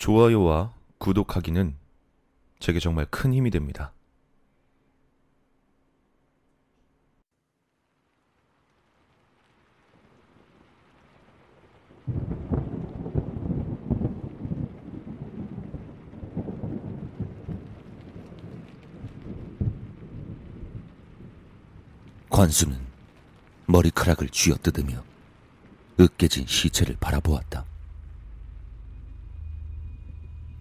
좋아요와 구독하기는 제게 정말 큰 힘이 됩니다. 관수는 머리카락을 쥐어뜯으며 으깨진 시체를 바라보았다.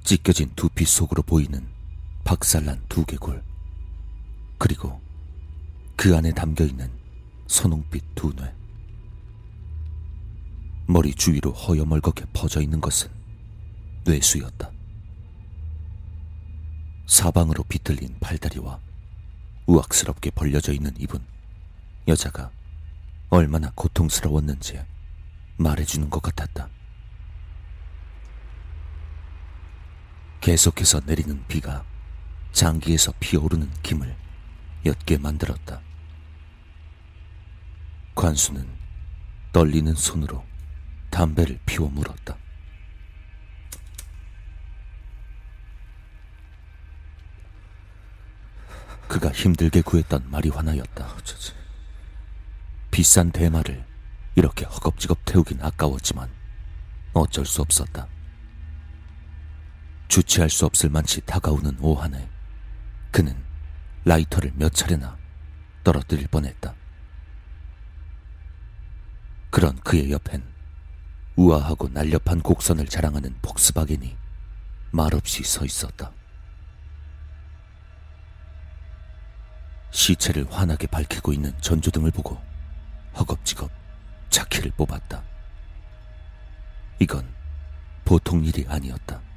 찢겨진 두피 속으로 보이는 박살난 두개골, 그리고 그 안에 담겨 있는 선홍빛 두뇌. 머리 주위로 허여멀겋게 퍼져 있는 것은 뇌수였다. 사방으로 비틀린 팔다리와 우악스럽게 벌려져 있는 입은 여자가 얼마나 고통스러웠는지 말해주는 것 같았다. 계속해서 내리는 비가 장기에서 피어오르는 김을 옅게 만들었다. 관수는 떨리는 손으로 담배를 피워 물었다. 그가 힘들게 구했던 마리화나였다. 비싼 대마를 이렇게 허겁지겁 태우긴 아까웠지만 어쩔 수 없었다. 주체할 수 없을 만치 다가오는 오한에 그는 라이터를 몇 차례나 떨어뜨릴 뻔했다. 그런 그의 옆엔 우아하고 날렵한 곡선을 자랑하는 폭스바겐이 말없이 서 있었다. 시체를 환하게 밝히고 있는 전조등을 보고 허겁지겁 차키를 뽑았다. 이건 보통 일이 아니었다.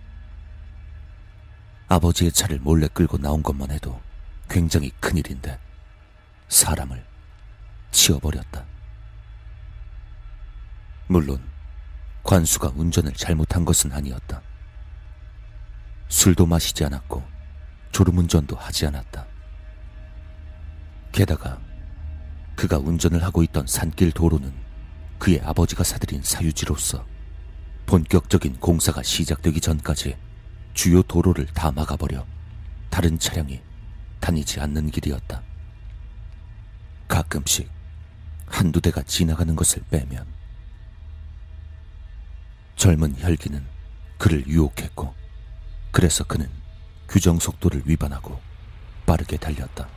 아버지의 차를 몰래 끌고 나온 것만 해도 굉장히 큰 일인데 사람을 치워버렸다. 물론 관수가 운전을 잘못한 것은 아니었다. 술도 마시지 않았고 졸음운전도 하지 않았다. 게다가 그가 운전을 하고 있던 산길 도로는 그의 아버지가 사들인 사유지로서 본격적인 공사가 시작되기 전까지 주요 도로를 다 막아버려 다른 차량이 다니지 않는 길이었다. 가끔씩 한두 대가 지나가는 것을 빼면 젊은 혈기는 그를 유혹했고 그래서 그는 규정 속도를 위반하고 빠르게 달렸다.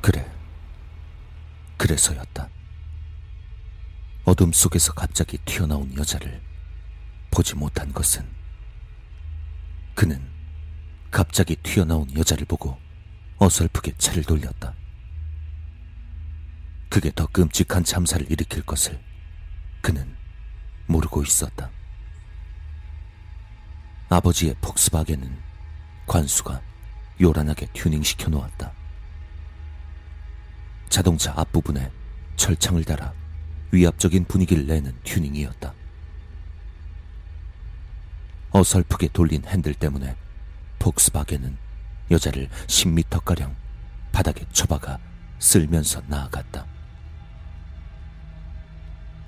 그래. 그래서였다. 어둠 속에서 갑자기 튀어나온 여자를 보지 못한 것은 그는 갑자기 튀어나온 여자를 보고 어설프게 차를 돌렸다. 그게 더 끔찍한 참사를 일으킬 것을 그는 모르고 있었다. 아버지의 폭스바겐은 관수가 요란하게 튜닝시켜 놓았다. 자동차 앞부분에 철창을 달아 위압적인 분위기를 내는 튜닝이었다. 어설프게 돌린 핸들 때문에 폭스바겐은 여자를 10m가량 바닥에 처박아 쓸면서 나아갔다.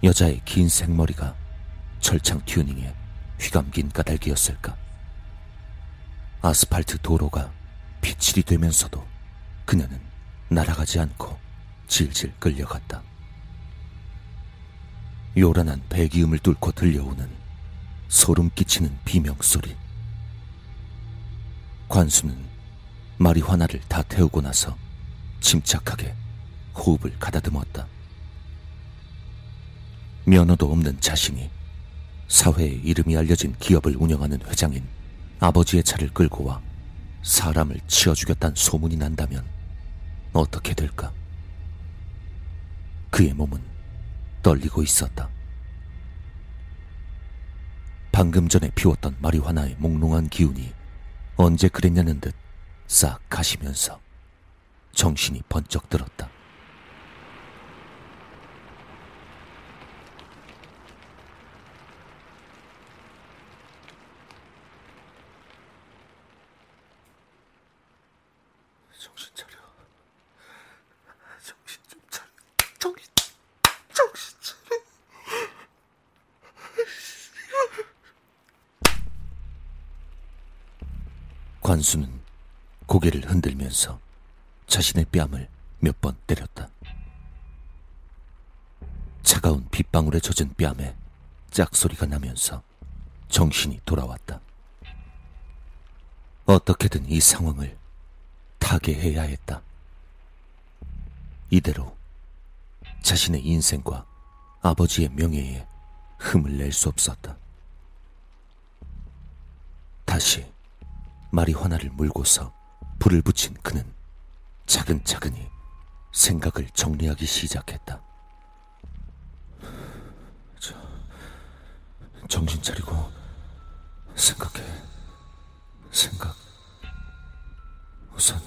여자의 긴 생머리가 철창 튜닝에 휘감긴 까닭이었을까? 아스팔트 도로가 빛칠이 되면서도 그녀는 날아가지 않고 질질 끌려갔다. 요란한 배기음을 뚫고 들려오는 소름 끼치는 비명소리. 관수는 마리화나를 다 태우고 나서 침착하게 호흡을 가다듬었다. 면허도 없는 자신이 사회에 이름이 알려진 기업을 운영하는 회장인 아버지의 차를 끌고 와 사람을 치어 죽였다는 소문이 난다면 어떻게 될까? 그의 몸은 떨리고 있었다. 방금 전에 피웠던 마리화나의 몽롱한 기운이 언제 그랬냐는 듯 싹 가시면서 정신이 번쩍 들었다. 정신 차려. 정신 좀 차려. 정신. 정신 차려. 관수는 고개를 흔들면서 자신의 뺨을 몇 번 때렸다. 차가운 빗방울에 젖은 뺨에 짝소리가 나면서 정신이 돌아왔다. 어떻게든 이 상황을 타개해야 했다. 이대로 자신의 인생과 아버지의 명예에 흠을 낼 수 없었다. 다시 마리화나를 물고서 불을 붙인 그는 차근차근히 생각을 정리하기 시작했다. 저, 정신 차리고 생각해. 생각. 우선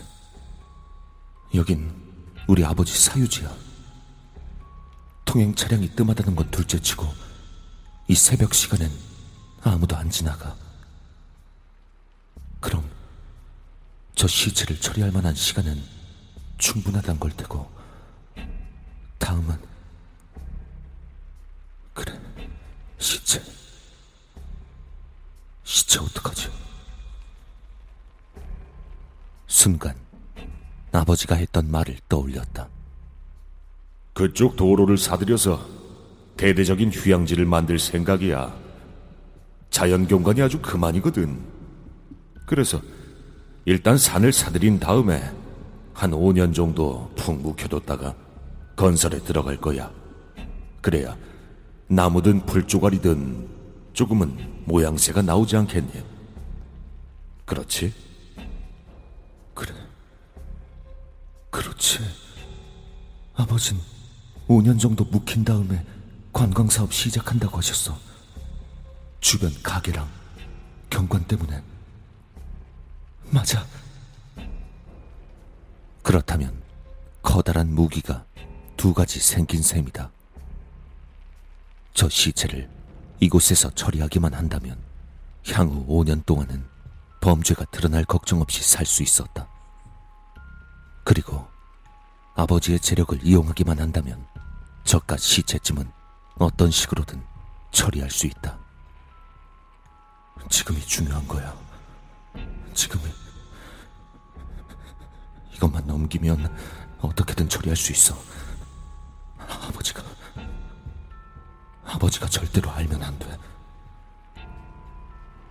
여긴 우리 아버지 사유지야. 통행 차량이 뜸하다는 건 둘째치고 이 새벽 시간엔 아무도 안 지나가. 그럼 저 시체를 처리할 만한 시간은 충분하단 걸 테고 다음은 그래 시체 시체 어떡하지? 순간 아버지가 했던 말을 떠올렸다. 그쪽 도로를 사들여서 대대적인 휴양지를 만들 생각이야. 자연 경관이 아주 그만이거든. 그래서 일단 산을 사들인 다음에 한 5년 정도 푹 묵혀뒀다가 건설에 들어갈 거야. 그래야 나무든 풀조각이든 조금은 모양새가 나오지 않겠니? 그렇지? 그래. 그렇지. 아버진 5년 정도 묵힌 다음에 관광 사업 시작한다고 하셨어. 주변 가게랑 경관 때문에. 맞아. 그렇다면 커다란 무기가 두 가지 생긴 셈이다. 저 시체를 이곳에서 처리하기만 한다면 향후 5년 동안은 범죄가 드러날 걱정 없이 살 수 있었다. 그리고 아버지의 재력을 이용하기만 한다면 저깟 시체쯤은 어떤 식으로든 처리할 수 있다. 지금이 중요한 거야. 지금이. 이것만 넘기면 어떻게든 처리할 수 있어. 아버지가. 아버지가 절대로 알면 안 돼.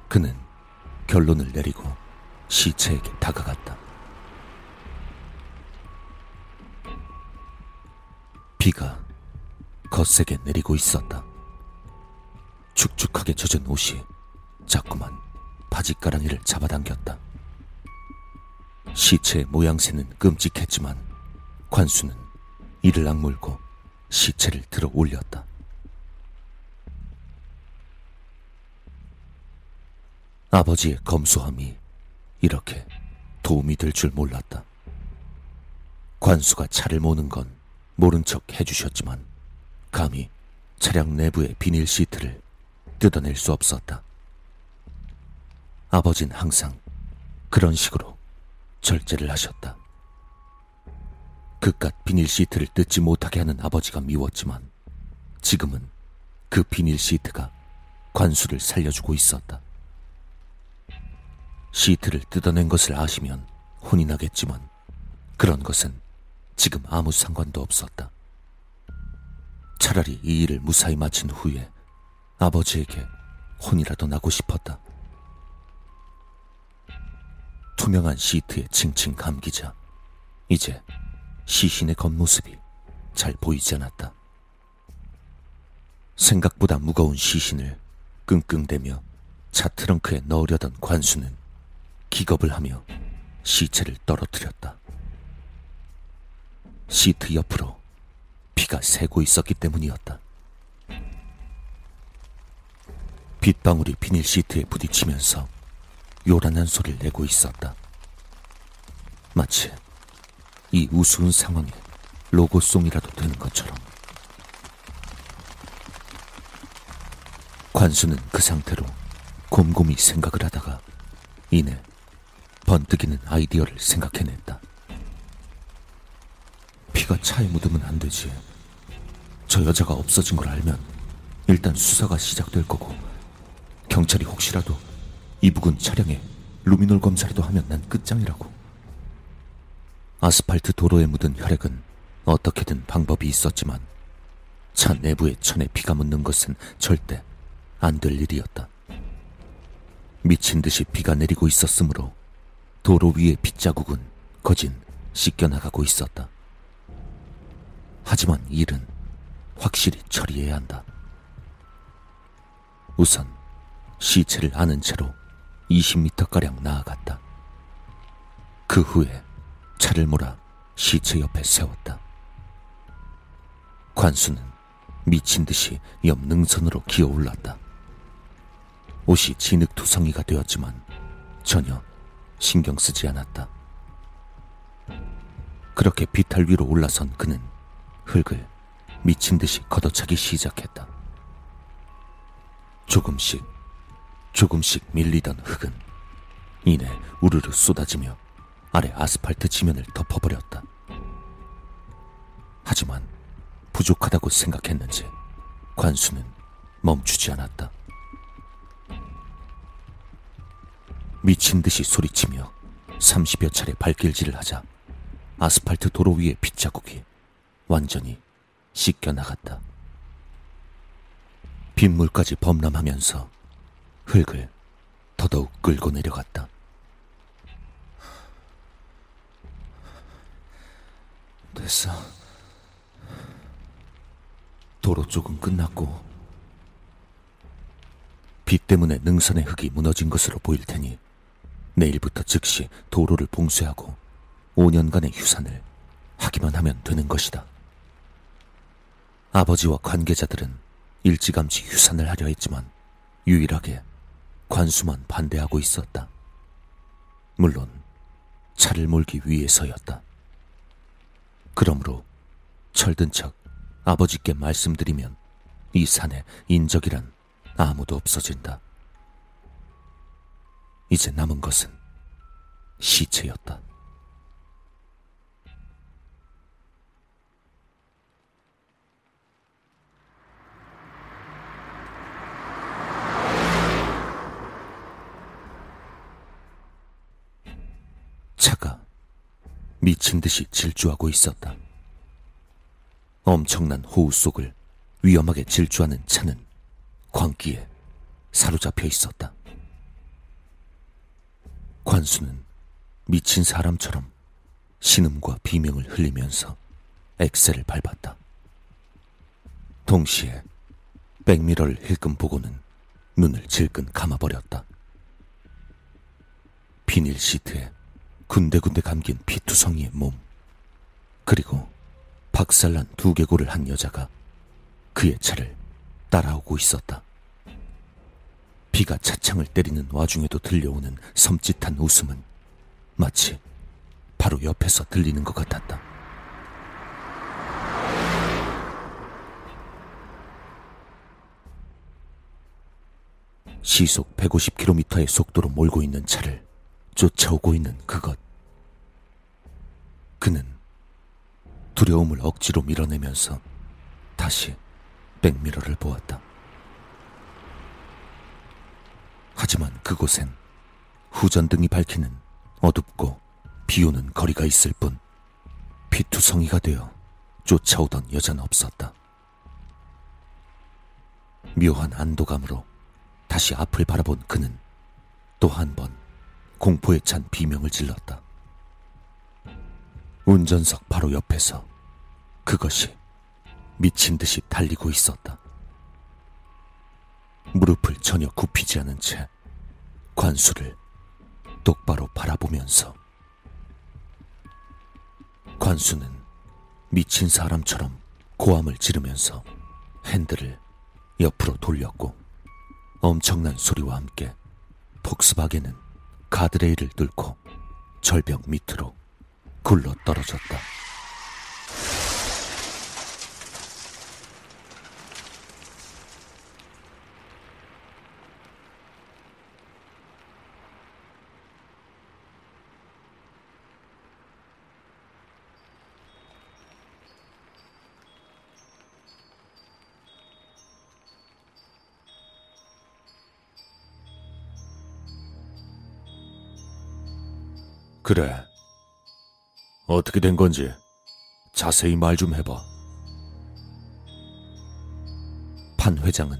그는 결론을 내리고 시체에게 다가갔다. 비가 거세게 내리고 있었다. 축축하게 젖은 옷이 자꾸만 바지가랑이를 잡아당겼다. 시체의 모양새는 끔찍했지만 관수는 이를 악물고 시체를 들어 올렸다. 아버지의 검소함이 이렇게 도움이 될 줄 몰랐다. 관수가 차를 모는 건 모른 척 해주셨지만 감히 차량 내부의 비닐 시트를 뜯어낼 수 없었다. 아버진 항상 그런 식으로 절제를 하셨다. 그깟 비닐 시트를 뜯지 못하게 하는 아버지가 미웠지만 지금은 그 비닐 시트가 관수를 살려주고 있었다. 시트를 뜯어낸 것을 아시면 혼이 나겠지만 그런 것은 지금 아무 상관도 없었다. 차라리 이 일을 무사히 마친 후에 아버지에게 혼이라도 나고 싶었다. 투명한 시트에 칭칭 감기자 이제 시신의 겉모습이 잘 보이지 않았다. 생각보다 무거운 시신을 끙끙대며 차 트렁크에 넣으려던 관수는 기겁을 하며 시체를 떨어뜨렸다. 시트 옆으로 피가 새고 있었기 때문이었다. 빗방울이 비닐 시트에 부딪히면서 요란한 소리를 내고 있었다. 마치 이 우스운 상황에 로고송이라도 되는 것처럼. 관수는 그 상태로 곰곰이 생각을 하다가 이내 번뜩이는 아이디어를 생각해냈다. 피가 차에 묻으면 안 되지. 저 여자가 없어진 걸 알면 일단 수사가 시작될 거고 경찰이 혹시라도 이부근 차량에 루미놀 검사라도 하면 난 끝장이라고. 아스팔트 도로에 묻은 혈액은 어떻게든 방법이 있었지만 차 내부에 천에 피가 묻는 것은 절대 안 될 일이었다. 미친 듯이 비가 내리고 있었으므로 도로 위의 빗자국은 거진 씻겨나가고 있었다. 하지만 일은 확실히 처리해야 한다. 우선 시체를 아는 채로 20m가량 나아갔다. 그 후에 차를 몰아 시체 옆에 세웠다. 관수는 미친 듯이 옆 능선으로 기어 올랐다. 옷이 진흙투성이가 되었지만 전혀 신경 쓰지 않았다. 그렇게 비탈 위로 올라선 그는 흙을 미친 듯이 걷어차기 시작했다. 조금씩, 조금씩 밀리던 흙은 이내 우르르 쏟아지며 아래 아스팔트 지면을 덮어버렸다. 하지만 부족하다고 생각했는지 관수는 멈추지 않았다. 미친 듯이 소리치며 30여 차례 발길질을 하자 아스팔트 도로 위의 빗자국이 완전히 씻겨 나갔다. 빗물까지 범람하면서 흙을 더더욱 끌고 내려갔다. 됐어. 도로 쪽은 끝났고, 비 때문에 능선의 흙이 무너진 것으로 보일 테니 내일부터 즉시 도로를 봉쇄하고 5년간의 휴산을 하기만 하면 되는 것이다. 아버지와 관계자들은 일찌감치 휴산을 하려 했지만 유일하게 관수만 반대하고 있었다. 물론 차를 몰기 위해서였다. 그러므로 철든 척 아버지께 말씀드리면 이 산에 인적이란 아무도 없어진다. 이제 남은 것은 시체였다. 미친 듯이 질주하고 있었다. 엄청난 호우 속을 위험하게 질주하는 차는 광기에 사로잡혀 있었다. 관수는 미친 사람처럼 신음과 비명을 흘리면서 엑셀을 밟았다. 동시에 백미러를 힐끔 보고는 눈을 질끈 감아버렸다. 비닐 시트에 군데군데 감긴 피투성이의 몸, 그리고 박살난 두개골을 한 여자가 그의 차를 따라오고 있었다. 비가 차창을 때리는 와중에도 들려오는 섬찟한 웃음은 마치 바로 옆에서 들리는 것 같았다. 시속 150km의 속도로 몰고 있는 차를 쫓아오고 있는 그것. 그는 두려움을 억지로 밀어내면서 다시 백미러를 보았다. 하지만 그곳엔 후전등이 밝히는 어둡고 비오는 거리가 있을 뿐 피투성이가 되어 쫓아오던 여자는 없었다. 묘한 안도감으로 다시 앞을 바라본 그는 또 한 번 공포에 찬 비명을 질렀다. 운전석 바로 옆에서 그것이 미친 듯이 달리고 있었다. 무릎을 전혀 굽히지 않은 채 관수를 똑바로 바라보면서 관수는 미친 사람처럼 고함을 지르면서 핸들을 옆으로 돌렸고 엄청난 소리와 함께 폭스바겐은 가드레일을 뚫고 절벽 밑으로 굴러 떨어졌다. 그래. 어떻게 된 건지 자세히 말 좀 해봐. 판 회장은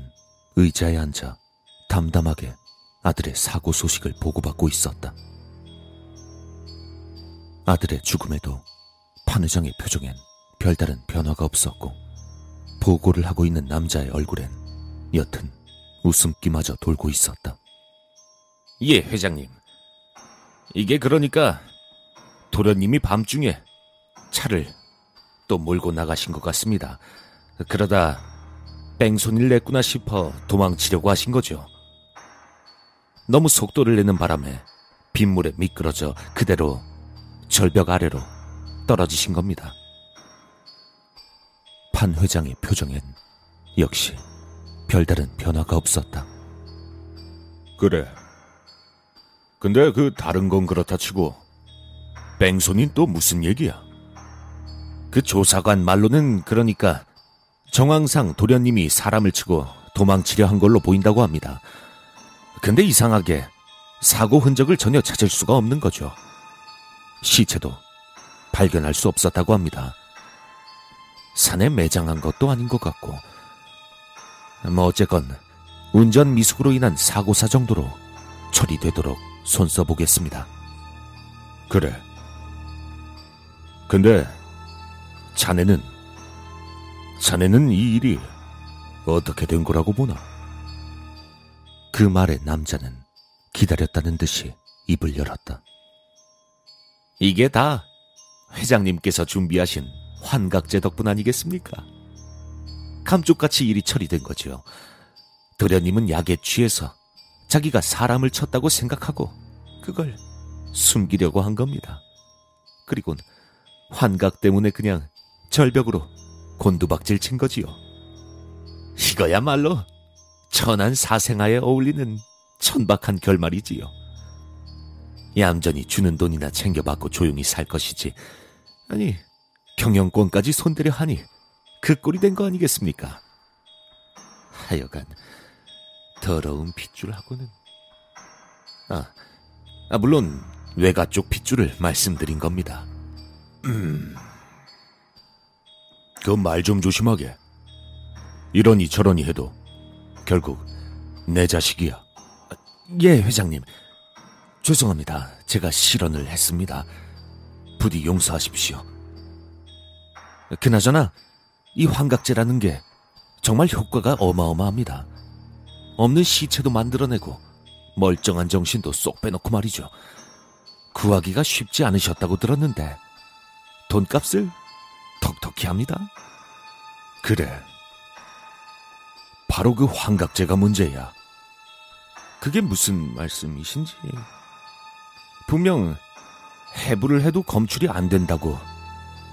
의자에 앉아 담담하게 아들의 사고 소식을 보고받고 있었다. 아들의 죽음에도 판 회장의 표정엔 별다른 변화가 없었고 보고를 하고 있는 남자의 얼굴엔 여튼 웃음기마저 돌고 있었다. 예, 회장님. 이게 그러니까 도련님이 밤중에 차를 또 몰고 나가신 것 같습니다. 그러다 뺑소니를 냈구나 싶어 도망치려고 하신 거죠. 너무 속도를 내는 바람에 빗물에 미끄러져 그대로 절벽 아래로 떨어지신 겁니다. 판 회장의 표정엔 역시 별다른 변화가 없었다. 그래. 근데 그 다른 건 그렇다 치고 뺑소니는 또 무슨 얘기야? 그 조사관 말로는 그러니까 정황상 도련님이 사람을 치고 도망치려 한 걸로 보인다고 합니다. 근데 이상하게 사고 흔적을 전혀 찾을 수가 없는 거죠. 시체도 발견할 수 없었다고 합니다. 산에 매장한 것도 아닌 것 같고. 뭐 어쨌건 운전 미숙으로 인한 사고사 정도로 처리되도록 손 써보겠습니다. 그래. 근데 자네는 자네는 이 일이 어떻게 된 거라고 보나? 그 말에 남자는 기다렸다는 듯이 입을 열었다. 이게 다 회장님께서 준비하신 환각제 덕분 아니겠습니까? 감쪽같이 일이 처리된 거죠. 도련님은 약에 취해서 자기가 사람을 쳤다고 생각하고 그걸 숨기려고 한 겁니다. 그리곤 환각 때문에 그냥 절벽으로 곤두박질 친 거지요. 이거야말로 천한 사생아에 어울리는 천박한 결말이지요. 얌전히 주는 돈이나 챙겨받고 조용히 살 것이지. 아니, 경영권까지 손대려 하니 그 꼴이 된 거 아니겠습니까? 하여간 더러운 핏줄하고는 아, 아 물론 외가 쪽 핏줄을 말씀드린 겁니다. 음, 그 말 좀 조심하게. 이러니 저러니 해도 결국 내 자식이야. 예, 회장님. 죄송합니다. 제가 실언을 했습니다. 부디 용서하십시오. 그나저나 이 환각제라는 게 정말 효과가 어마어마합니다. 없는 시체도 만들어내고 멀쩡한 정신도 쏙 빼놓고 말이죠. 구하기가 쉽지 않으셨다고 들었는데 돈값을 톡톡히 합니다. 그래. 바로 그 환각제가 문제야. 그게 무슨 말씀이신지. 분명 해부를 해도 검출이 안 된다고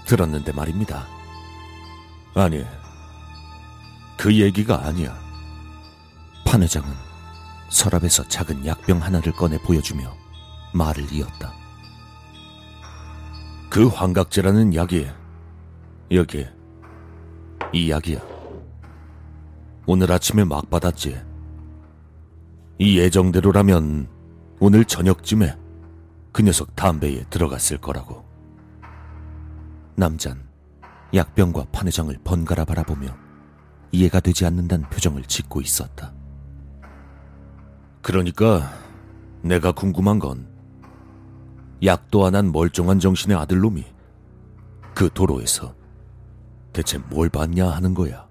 들었는데 말입니다. 아니, 그 얘기가 아니야. 판 회장은 서랍에서 작은 약병 하나를 꺼내 보여주며 말을 이었다. 그 환각제라는 약이 여기 이 약이야. 오늘 아침에 막 받았지. 이 예정대로라면 오늘 저녁쯤에 그 녀석 담배에 들어갔을 거라고. 남잔 약병과 판회장을 번갈아 바라보며 이해가 되지 않는다는 표정을 짓고 있었다. 그러니까 내가 궁금한 건 약도 안 한 멀쩡한 정신의 아들놈이 그 도로에서 대체 뭘 봤냐 하는 거야.